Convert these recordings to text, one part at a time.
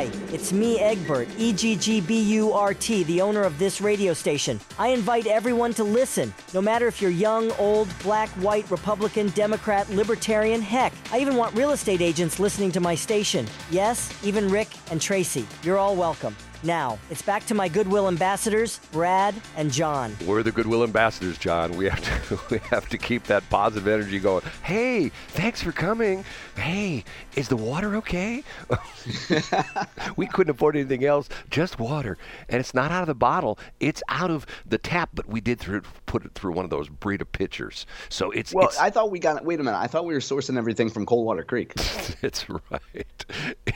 Hi, it's me, Egbert, E G G B U R T, the owner of this radio station. I invite everyone to listen, no matter if you're young, old, black, white, Republican, Democrat, Libertarian, heck, I even want real estate agents listening to my station. Yes, even Rick and Tracy. You're all welcome. Now, it's back to my Goodwill ambassadors, Brad and John. We're the Goodwill ambassadors, John. We have to we have to keep that positive energy going. Hey, thanks for coming. Hey, is the water okay? we couldn't afford anything else, just water. And it's not out of the bottle, it's out of the tap, but we did through, put it through one of those Brita pitchers. So it's Well, it's, I thought we got. Wait a minute. I thought we were sourcing everything from Coldwater Creek. it's right.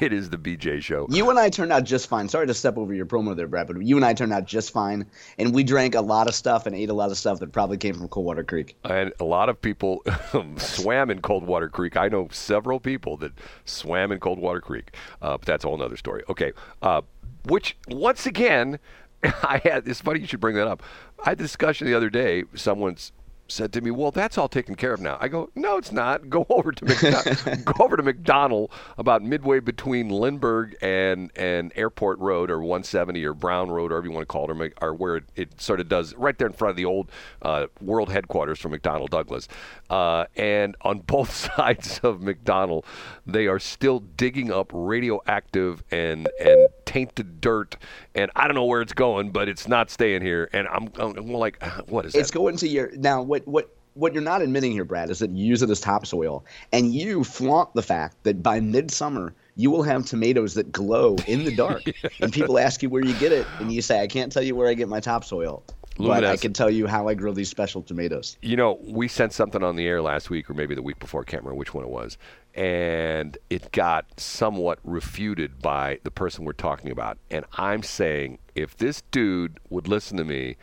It is the BJ show. You and I turned out just fine. Sorry to step over your promo there, Brad, but you and I turned out just fine, and we drank a lot of stuff and ate a lot of stuff that probably came from Coldwater Creek. And a lot of people swam in Coldwater Creek. I know several people that swam in Coldwater Creek, uh, but that's a whole other story. Okay, uh, which once again, I had. It's funny you should bring that up. I had a discussion the other day. Someone's said to me, "Well, that's all taken care of now." I go, "No, it's not. Go over to McDonnell, go over to McDonnell about midway between Lindbergh and and Airport Road or 170 or Brown Road, or whatever you want to call it, or, or where it, it sort of does right there in front of the old uh, world headquarters for McDonnell Douglas. Uh, and on both sides of McDonnell, they are still digging up radioactive and and tainted dirt. And I don't know where it's going, but it's not staying here. And I'm, I'm like, uh, what is It's that? going to your now. What what what you're not admitting here, Brad, is that you use it as topsoil, and you flaunt the fact that by midsummer you will have tomatoes that glow in the dark, and people ask you where you get it, and you say, "I can't tell you where I get my topsoil." But I can tell you how I grow these special tomatoes. You know, we sent something on the air last week, or maybe the week before. I can't remember which one it was, and it got somewhat refuted by the person we're talking about. And I'm saying, if this dude would listen to me,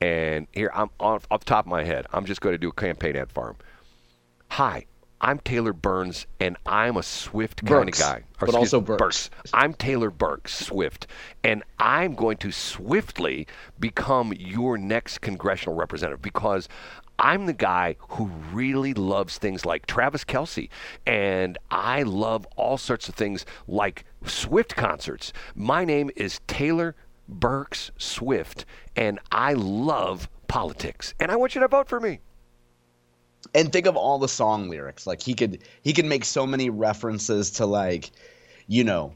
and here I'm off, off the top of my head, I'm just going to do a campaign ad for him. Hi, I'm Taylor Burns, and I'm a Swift kind of Burks, guy. but excuse- also Burks. I'm Taylor Burks, Swift, and I'm going to swiftly become your next congressional representative because I'm the guy who really loves things like Travis Kelce, and I love all sorts of things like Swift concerts. My name is Taylor Burks Swift, and I love politics, and I want you to vote for me. And think of all the song lyrics. Like he could he could make so many references to like you know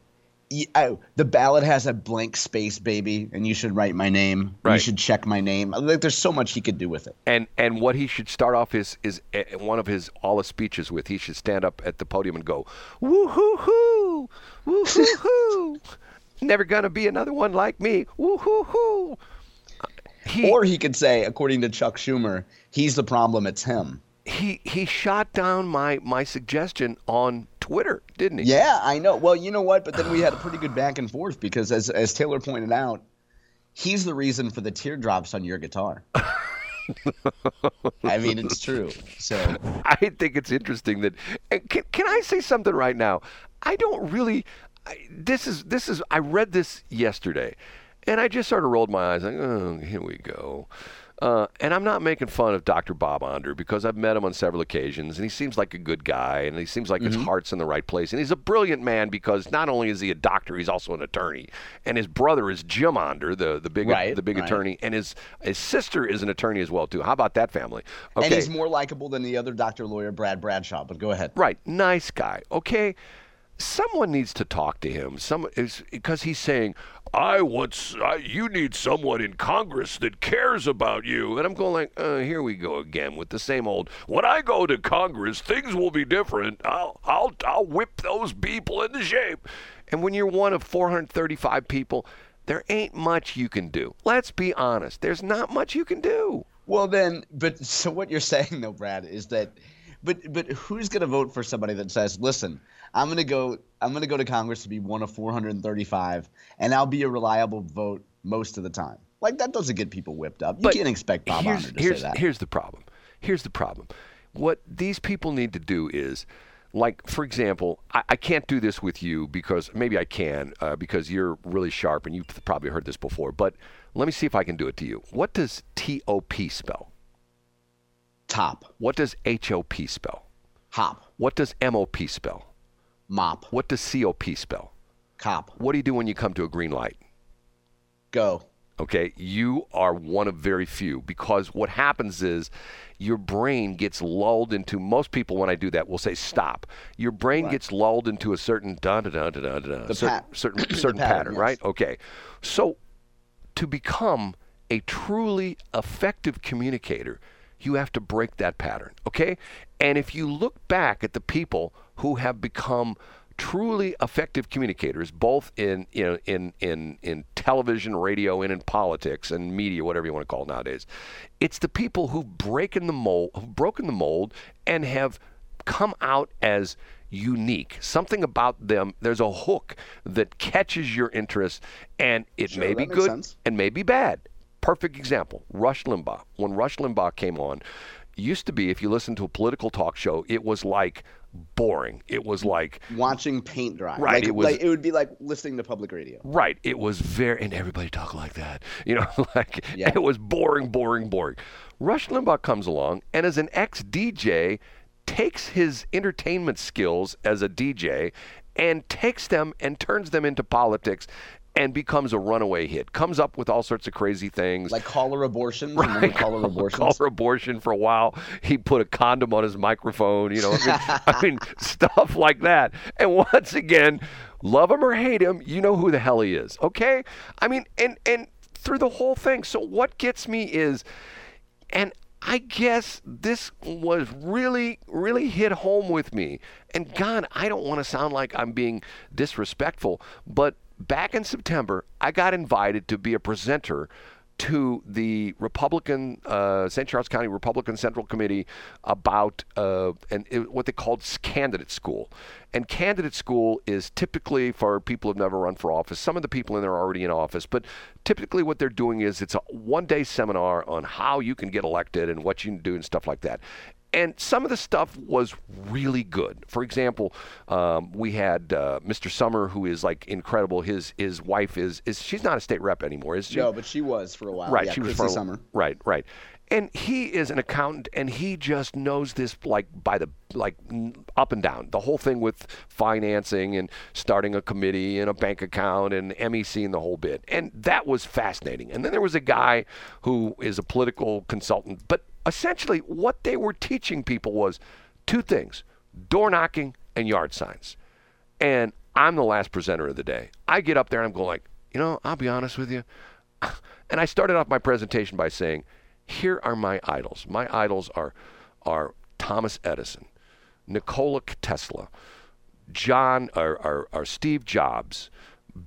y- oh, the ballad has a blank space baby and you should write my name. You should check my name. Like there's so much he could do with it. And and what he should start off his is uh, one of his all his speeches with. He should stand up at the podium and go, "Woo hoo hoo, woo hoo hoo, never gonna be another one like me, woo hoo hoo." He, or he could say according to chuck schumer he's the problem it's him he he shot down my my suggestion on Twitter, didn't he? yeah i know well you know what but then we had a pretty good back and forth because as as taylor pointed out he's the reason for the teardrops on your guitar i mean it's true so I think it's interesting that. Can, can I say something right now? I don't really. I, this is this is. I read this yesterday, and I just sort of rolled my eyes like, oh, here we go. Uh, and I'm not making fun of Dr. Bob Onder because I've met him on several occasions, and he seems like a good guy, and he seems like his heart's in the right place, and he's a brilliant man because not only is he a doctor, he's also an attorney, and his brother is Jim Onder, the the big Right, the big right. attorney, and his his sister is an attorney as well too. How about that family? Okay. and he's more likable than the other doctor lawyer brad bradshaw but go ahead Right, nice guy. Okay, someone needs to talk to him. Some is because he's saying, "I want I, you need someone in Congress that cares about you," and I'm going like, uh, "Here we go again with the same old." When I go to Congress, things will be different. I'll I'll I'll whip those people into shape. And when you're one of 435 people, there ain't much you can do. Let's be honest. There's not much you can do. Well, then, but so what you're saying though, Brad, is that, but but who's going to vote for somebody that says, "Listen, I'm going to go, I'm gonna go to Congress to be one of 435, and I'll be a reliable vote most of the time. Like that doesn't get people whipped up. You But can't expect Bob here's, Onder to here's, say that. Here's the problem. Here's the problem. What these people need to do is, like, for example, I, I can't do this with you because maybe I can uh, because you're really sharp and you've probably heard this before. But let me see if I can do it to you. What does TOP spell? Top, What does HOP spell? hop, What does MOP spell? Mop, What does COP spell? cop, What do you do when you come to a green light? go. Okay, you are one of very few because what happens is your brain gets lulled into. Most people, when I do that, will say stop. Your brain gets lulled into a certain da da da da da da The certain pat- certain, certain pattern, pattern, yes. right? Okay, so to become a truly effective communicator, you have to break that pattern, okay? And if you look back at the people who have become truly effective communicators, both in you know in in in television, radio, and in politics and media, whatever you want to call it nowadays, it's the people who've broken the mold, who've broken the mold, and have come out as unique. Something about them, there's a hook that catches your interest, and it Sure, may be good sense. and may be bad. Perfect example Rush Limbaugh. When Rush Limbaugh came on, used to be, if you listen to a political talk show, it was like boring. It was like, Watching paint dry. Right, Like, it was- like, it would be like listening to public radio. Right. It was very, and everybody talked like that. You know, like Yeah. it was boring, boring, boring. Rush Limbaugh comes along and as an ex DJ, takes his entertainment skills as a DJ and takes them and turns them into politics and becomes a runaway hit. Comes up with all sorts of crazy things. Like caller abortions. Remember caller abortions? Caller abortion for a while. He put a condom on his microphone, you know, I mean, I mean, stuff like that. And once again, love him or hate him, you know who the hell he is. Okay? I mean, and and through the whole thing. So what gets me is and I guess this was really, really hit home with me. And God, I don't want to sound like I'm being disrespectful, but back in September, I got invited to be a presenter to the Republican, uh, St. Charles County Republican Central Committee about uh, and it, what they called candidate school. And candidate school is typically for people who've never run for office. Some of the people in there are already in office, but typically what they're doing is it's a one-day seminar on how you can get elected and what you can do and stuff like that. And some of the stuff was really good. For example, um, we had uh, Mr. Sommer, who is like incredible. His his wife is is she's not a state rep anymore, is she? No, but she was for a while. Right, Yeah, she was Christy for Sommer. Right, right. And he is an accountant, and he just knows this like by the like up and down. The whole thing with financing and starting a committee and a bank account and MEC and the whole bit. And that was fascinating. And then there was a guy who is a political consultant, but essentially what they were teaching people was two things: door knocking and yard signs. And I'm the last presenter of the day. I get up there and I'm going like, you know, I'll be honest with you. And I started off my presentation by saying, here are my idols. My idols are are Thomas Edison, Nikola Tesla, John or, or, or Steve Jobs,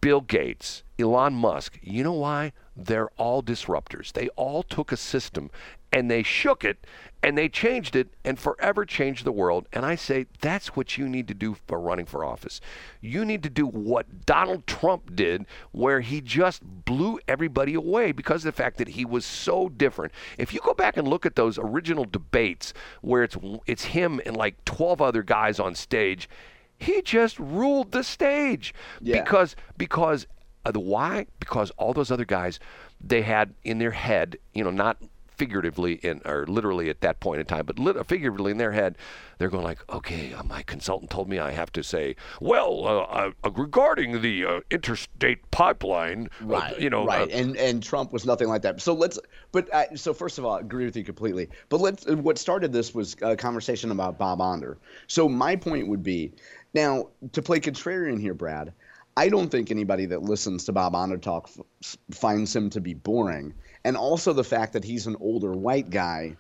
Bill Gates, Elon Musk. You know why? They're all disruptors. They all took a system and they shook it and they changed it and forever changed the world. And I say that's what you need to do for running for office. You need to do what Donald Trump did, where he just blew everybody away because of the fact that he was so different. If you go back and look at those original debates where it's it's him and like 12 other guys on stage, he just ruled the stage Yeah. because because uh, the why because all those other guys they had in their head you know not figuratively in or literally at that point in time but lit- figuratively in their head they're going like okay uh, my consultant told me i have to say well uh, uh, regarding the uh, interstate pipeline uh, Right. you know right. uh, and and Trump was nothing like that. So let's. But uh, so first of all, I agree with you completely. But let's. What started this was a conversation about Bob Onder. So my point would be, now to play contrarian here, Brad. I don't think anybody that listens to Bob Onder talk f- finds him to be boring, and also the fact that he's an older white guy.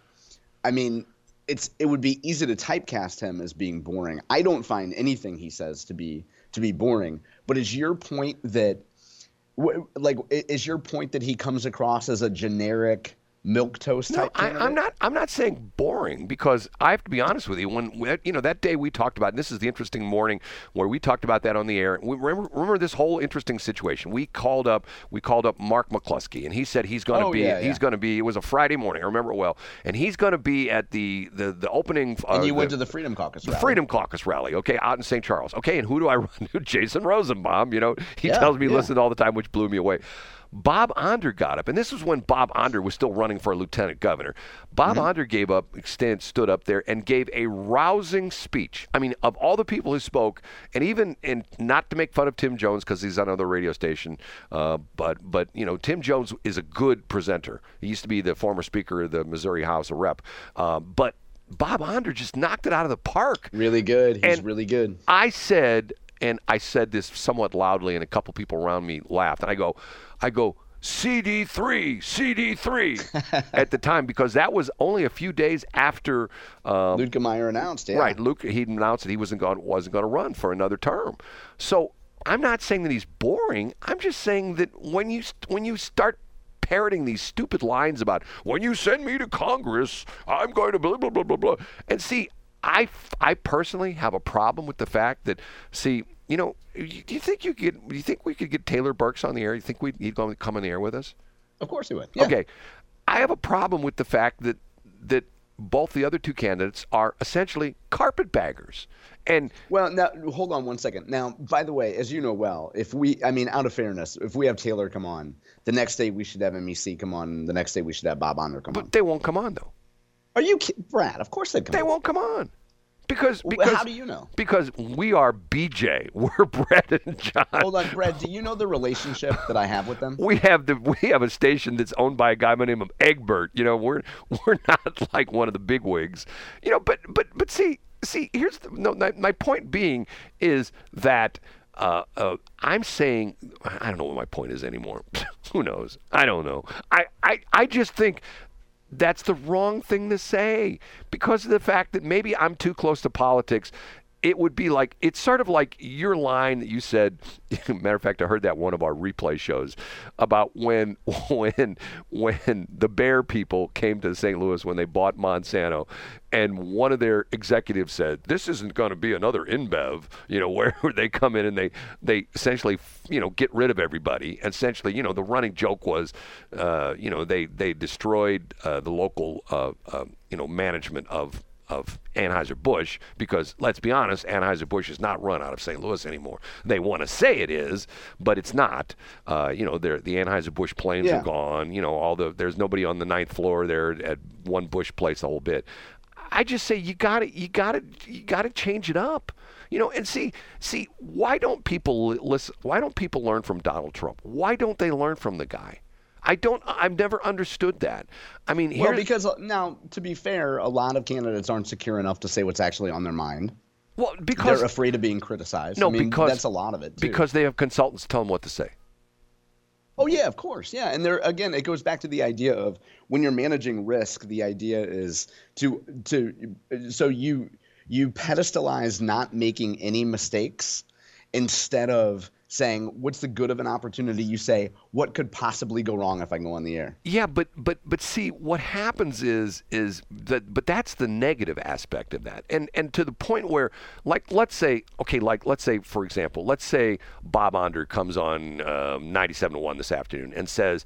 I mean, it's it would be easy to typecast him as being boring. I don't find anything he says to be to be boring. But is your point that, like, is your point that he comes across as a generic milk toast No, type. I, I'm not. I'm not saying boring because I have to be honest with you. When you know that day we talked about, and this is the interesting morning where we talked about that on the air. We remember, remember this whole interesting situation. We called up. We called up Mark McCloskey, and he said he's going to Oh, be. yeah, he's going to be. It was a Friday morning. I remember it well, and he's going to be at the the the opening. Uh, And you went the- to the Freedom Caucus the rally. Freedom Caucus rally, okay, out in St. Charles. Okay, and who do I run to? Jason Rosenbaum. You know, he Yeah, tells me yeah. listen all the time, which blew me away. Bob Onder got up, and this was when Bob Onder was still running for lieutenant governor. Bob Mm-hmm. Onder gave up, stand, stood up there, and gave a rousing speech. I mean, of all the people who spoke, and even and not to make fun of Tim Jones because he's on another radio station, uh, but but you know, Tim Jones is a good presenter. He used to be the former Speaker of the Missouri House of Rep, uh, but. Bob Onder just knocked it out of the park. Really good. He's And- really good. I said, and I said this somewhat loudly, and a couple people around me laughed. And I go, I go, CD3, CD3 at the time because that was only a few days after. Um, Luetkemeyer announced. Yeah. Right, Luke. He announced that he wasn't going wasn't going to run for another term. So I'm not saying that he's boring. I'm just saying that when you when you start parroting these stupid lines about when you send me to Congress, I'm going to blah blah blah blah blah, and see, I I personally have a problem with the fact that see. You know, do you think you could? Do you think we could get Taylor Burks on the air? You think we'd, he'd come on the air with us? Of course he would. Yeah. Okay, I have a problem with the fact that that both the other two candidates are essentially carpetbaggers, and Well, now hold on one second. Now, by the way, as you know well, if we, I mean, out of fairness, if we have Taylor come on, the next day we should have MEC come on. The next day we should have Bob Onder come on. but they won't come on though. Are you, ki- Brad? Of course they'd come. They on. won't come on because because how do you know? Because we are BJ, we're Brad and John. Hold on, Brad. Do you know the relationship that I have with them? We have the we have a station that's owned by a guy by the name of Egbert. You know, we're we're not like one of the big wigs. You know, but but but see see here's the, no my, my point being is that. Uh, uh, I'm saying I don't know what my point is anymore. Who knows? I don't know. I, I, I just think that's the wrong thing to say because of the fact that maybe I'm too close to politics. It would be like it's sort of like your line that you said. Matter of fact, I heard that one of our replay shows about when when when the Bayer people came to St. Louis when they bought Monsanto, and one of their executives said, "This isn't going to be another InBev." You know, where they come in and they they essentially you know get rid of everybody. Essentially, you know, the running joke was, uh, you know, they they destroyed uh, the local uh, uh, you know management of of Anheuser-Busch because let's be honest, Anheuser-Busch is not run out of St. Louis anymore. They want to say it is, but it's not. Uh, you know, the Anheuser-Busch planes Yeah. are gone. You know, all the there's nobody on the ninth floor there at one Busch place a whole bit. I just say you got to you got to you got to change it up. You know, and see see why don't people listen? Why don't people learn from Donald Trump? Why don't they learn from the guy? I don't. I've never understood that. I mean, Well, because uh, now, to be fair, a lot of candidates aren't secure enough to say what's actually on their mind. well, because They're afraid of being criticized. No, I mean, because- that's a lot of it. Too. because they have consultants tell them what to say. Oh yeah, of course, yeah. And there again, it goes back to the idea of when you're managing risk. The idea is to to so you you pedestalize not making any mistakes instead of saying what's the good of an opportunity. You say what could possibly go wrong if I go on the air. Yeah, but but but see, what happens is is that but that's the negative aspect of that, and and to the point where, like, let's say, okay, like let's say, for example, let's say Bob Onder comes on um, ninety-seven to one this afternoon and says.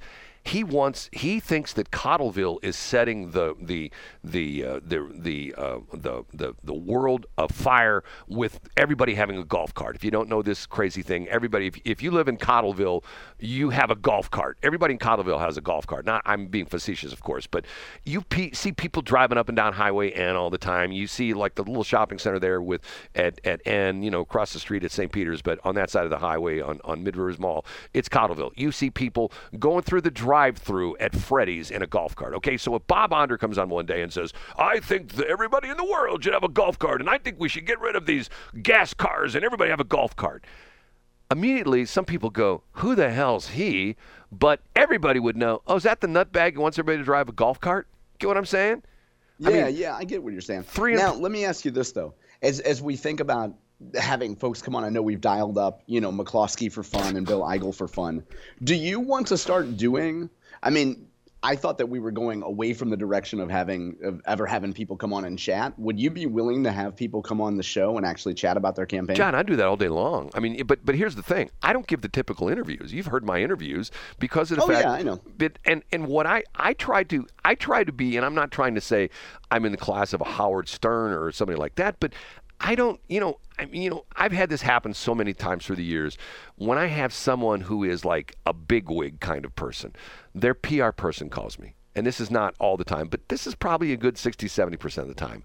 He wants. He thinks that Cottleville is setting the the the uh, the the, uh, the the the world afire with everybody having a golf cart. If you don't know this crazy thing, everybody. If, if you live in Cottleville, you have a golf cart. Everybody in Cottleville has a golf cart. Not I'm being facetious, of course, but you pe- see people driving up and down Highway N all the time. You see like the little shopping center there with at at N, you know, across the street at St. Peter's, but on that side of the highway on on Mid Rivers Mall, it's Cottleville. You see people going through the drive-through at Freddy's in a golf cart. Okay, so if Bob Onder comes on one day and says, "I think that everybody in the world should have a golf cart, and I think we should get rid of these gas cars and everybody have a golf cart." immediately some people go, "Who the hell's he?" But everybody would know. Oh, is that the nutbag who wants everybody to drive a golf cart? Get what I'm saying? I Yeah, mean, yeah, I get what you're saying. three and- now, let me ask you this though: as as we think about having folks come on, I know we've dialed up, you know, McCloskey for fun and Bill Eigel for fun. Do you want to start doing? I mean, I thought that we were going away from the direction of having of ever having people come on and chat. Would you be willing to have people come on the show and actually chat about their campaign? John, I do that all day long. I mean, but but here's the thing: I don't give the typical interviews. You've heard my interviews because of the oh, fact. yeah, I know. But and and what I I try to I try to be, and I'm not trying to say I'm in the class of a Howard Stern or somebody like that, but I don't, you know, I mean, you know, I've had this happen so many times through the years. When I have someone who is like a bigwig kind of person, their PR person calls me and this is not all the time, but this is probably a good 60, 70% of the time.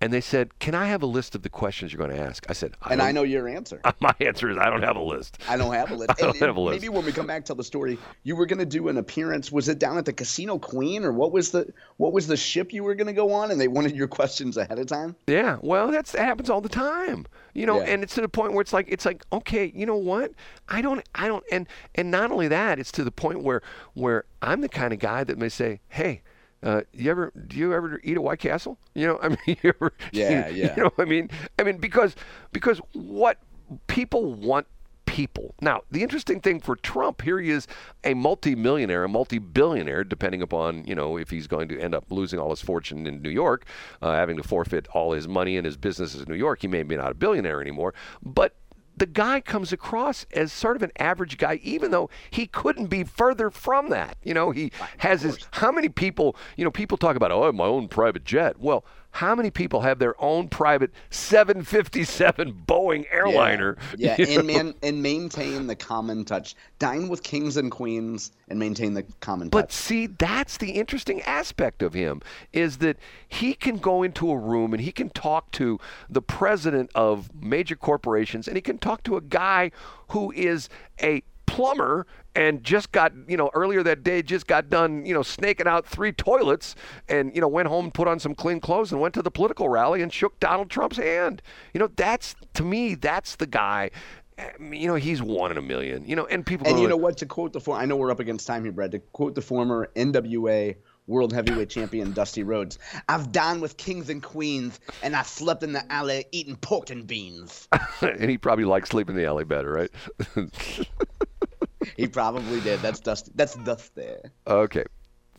And they said, "Can I have a list of the questions you're going to ask?" I said, I "And I know your answer." My answer is, "I don't have a list." I don't have a list. I don't and, have a list. Maybe when we come back, tell the story. You were going to do an appearance. Was it down at the Casino Queen, or what was the what was the ship you were going to go on? And they wanted your questions ahead of time. Yeah, well, that's that happens all the time, you know. Yeah. And it's to the point where it's like it's like, okay, you know what? I don't, I don't, and and not only that, it's to the point where where I'm the kind of guy that may say, "Hey." Uh, you ever do you ever eat a White Castle? You know, I mean, you ever, yeah, you, yeah. You know, I mean, I mean, because because what people want people. Now, the interesting thing for Trump, here he is a multi-millionaire, a multi-billionaire, depending upon, you know, if he's going to end up losing all his fortune in New York, uh, having to forfeit all his money and his businesses in New York. He may be not a billionaire anymore, but the guy comes across as sort of an average guy, even though he couldn't be further from that. You know, he has his. How many people? You know, people talk about, oh, I have my own private jet. Well, how many people have their own private 757 Boeing airliner? Yeah, yeah. and man, and maintain the common touch. Dine with kings and queens and maintain the common but touch. But see, that's the interesting aspect of him is that he can go into a room and he can talk to the president of major corporations and he can talk to a guy who is a plumber and just got, you know, earlier that day just got done, you know, snaking out three toilets and, you know, went home, put on some clean clothes and went to the political rally and shook Donald Trump's hand. You know, that's, to me, that's the guy um, you know he's one in a million you know and people and you like, know what to quote the former i know we're up against time here brad to quote the former nwa world heavyweight champion Dusty Rhodes. I've dined with kings and queens, and I slept in the alley eating pork and beans. and he probably likes sleeping in the alley better, right? he probably did. That's dust. That's dust there. Okay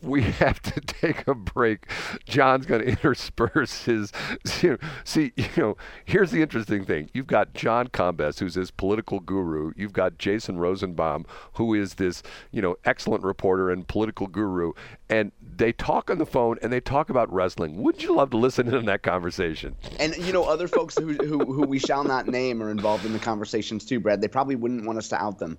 we have to take a break. John's going to intersperse his. See, you know, here's the interesting thing. You've got John Combes, who's his political guru. You've got Jason Rosenbaum, who is this, you know, excellent reporter and political guru. And they talk on the phone and they talk about wrestling. Wouldn't you love to listen in on that conversation? And you know, other folks who, who who we shall not name are involved in the conversations too, Brad. They probably wouldn't want us to out them.